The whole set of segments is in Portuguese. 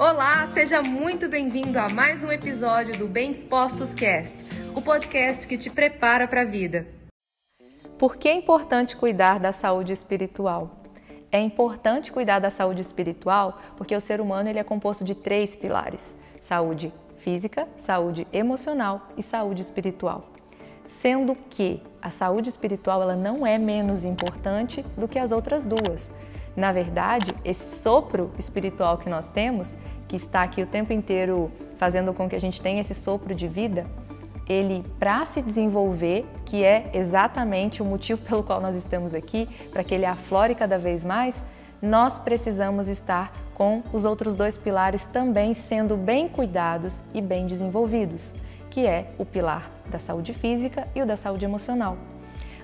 Olá, seja muito bem-vindo a mais um episódio do Bem Dispostos Cast, o podcast que te prepara para a vida. Por que é importante cuidar da saúde espiritual? É importante cuidar da saúde espiritual porque o ser humano ele é composto de três pilares: saúde física, saúde emocional e saúde espiritual. Sendo que a saúde espiritual ela não é menos importante do que as outras duas. Na verdade, esse sopro espiritual que nós temos, que está aqui o tempo inteiro fazendo com que a gente tenha esse sopro de vida, ele para se desenvolver, que é exatamente o motivo pelo qual nós estamos aqui, para que ele aflore cada vez mais, nós precisamos estar com os outros dois pilares também sendo bem cuidados e bem desenvolvidos, que é o pilar da saúde física e o da saúde emocional.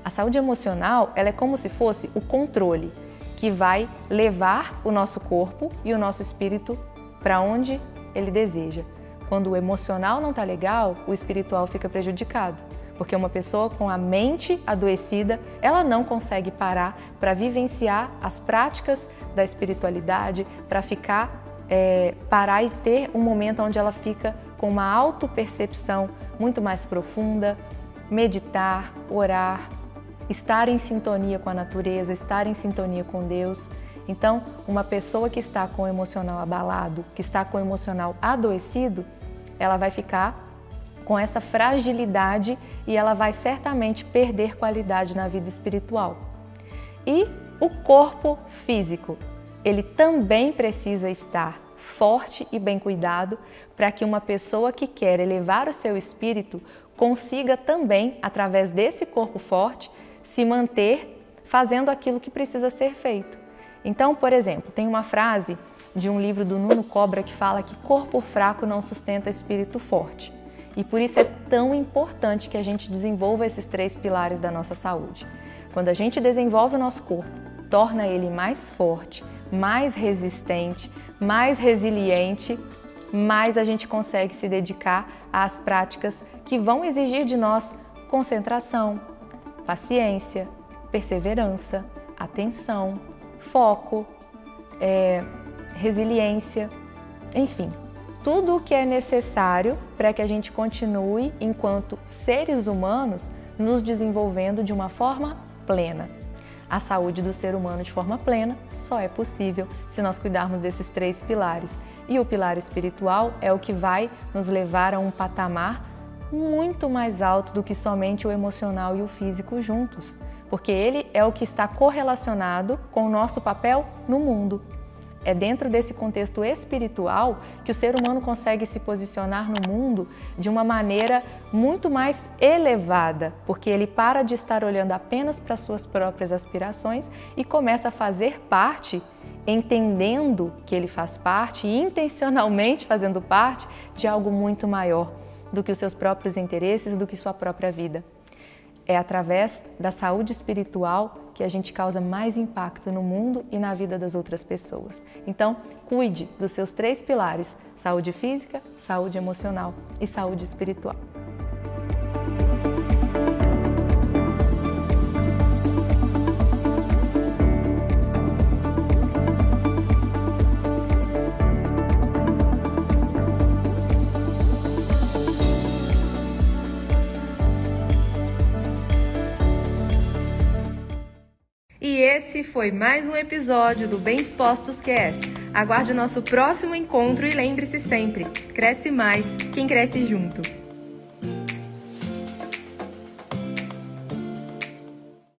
A saúde emocional, ela é como se fosse o controle que vai levar o nosso corpo e o nosso espírito para onde ele deseja. Quando o emocional não está legal, o espiritual fica prejudicado. Porque uma pessoa com a mente adoecida, ela não consegue parar para vivenciar as práticas da espiritualidade, para ficar, é, parar e ter um momento onde ela fica com uma autopercepção muito mais profunda, meditar, orar, estar em sintonia com a natureza, estar em sintonia com Deus. Então, uma pessoa que está com o emocional abalado, que está com o emocional adoecido, ela vai ficar com essa fragilidade e ela vai certamente perder qualidade na vida espiritual. E o corpo físico, ele também precisa estar forte e bem cuidado para que uma pessoa que quer elevar o seu espírito consiga também, através desse corpo forte, se manter fazendo aquilo que precisa ser feito. Então, por exemplo, tem uma frase de um livro do Nuno Cobra que fala que corpo fraco não sustenta espírito forte. E por isso é tão importante que a gente desenvolva esses três pilares da nossa saúde. Quando a gente desenvolve o nosso corpo, torna ele mais forte, mais resistente, mais resiliente, mais a gente consegue se dedicar às práticas que vão exigir de nós concentração, paciência, perseverança, atenção, foco, é, resiliência, enfim, tudo o que é necessário para que a gente continue, enquanto seres humanos, nos desenvolvendo de uma forma plena. A saúde do ser humano de forma plena só é possível se nós cuidarmos desses três pilares. E o pilar espiritual é o que vai nos levar a um patamar muito mais alto do que somente o emocional e o físico juntos, porque ele é o que está correlacionado com o nosso papel no mundo. É dentro desse contexto espiritual que o ser humano consegue se posicionar no mundo de uma maneira muito mais elevada, porque ele para de estar olhando apenas para suas próprias aspirações e começa a fazer parte, entendendo que ele faz parte e intencionalmente fazendo parte de algo muito maior do que os seus próprios interesses, do que sua própria vida. É através da saúde espiritual que a gente causa mais impacto no mundo e na vida das outras pessoas. Então, cuide dos seus três pilares: saúde física, saúde emocional e saúde espiritual. E esse foi mais um episódio do Bem Dispostos Cast. Aguarde o nosso próximo encontro e lembre-se sempre: cresce mais quem cresce junto.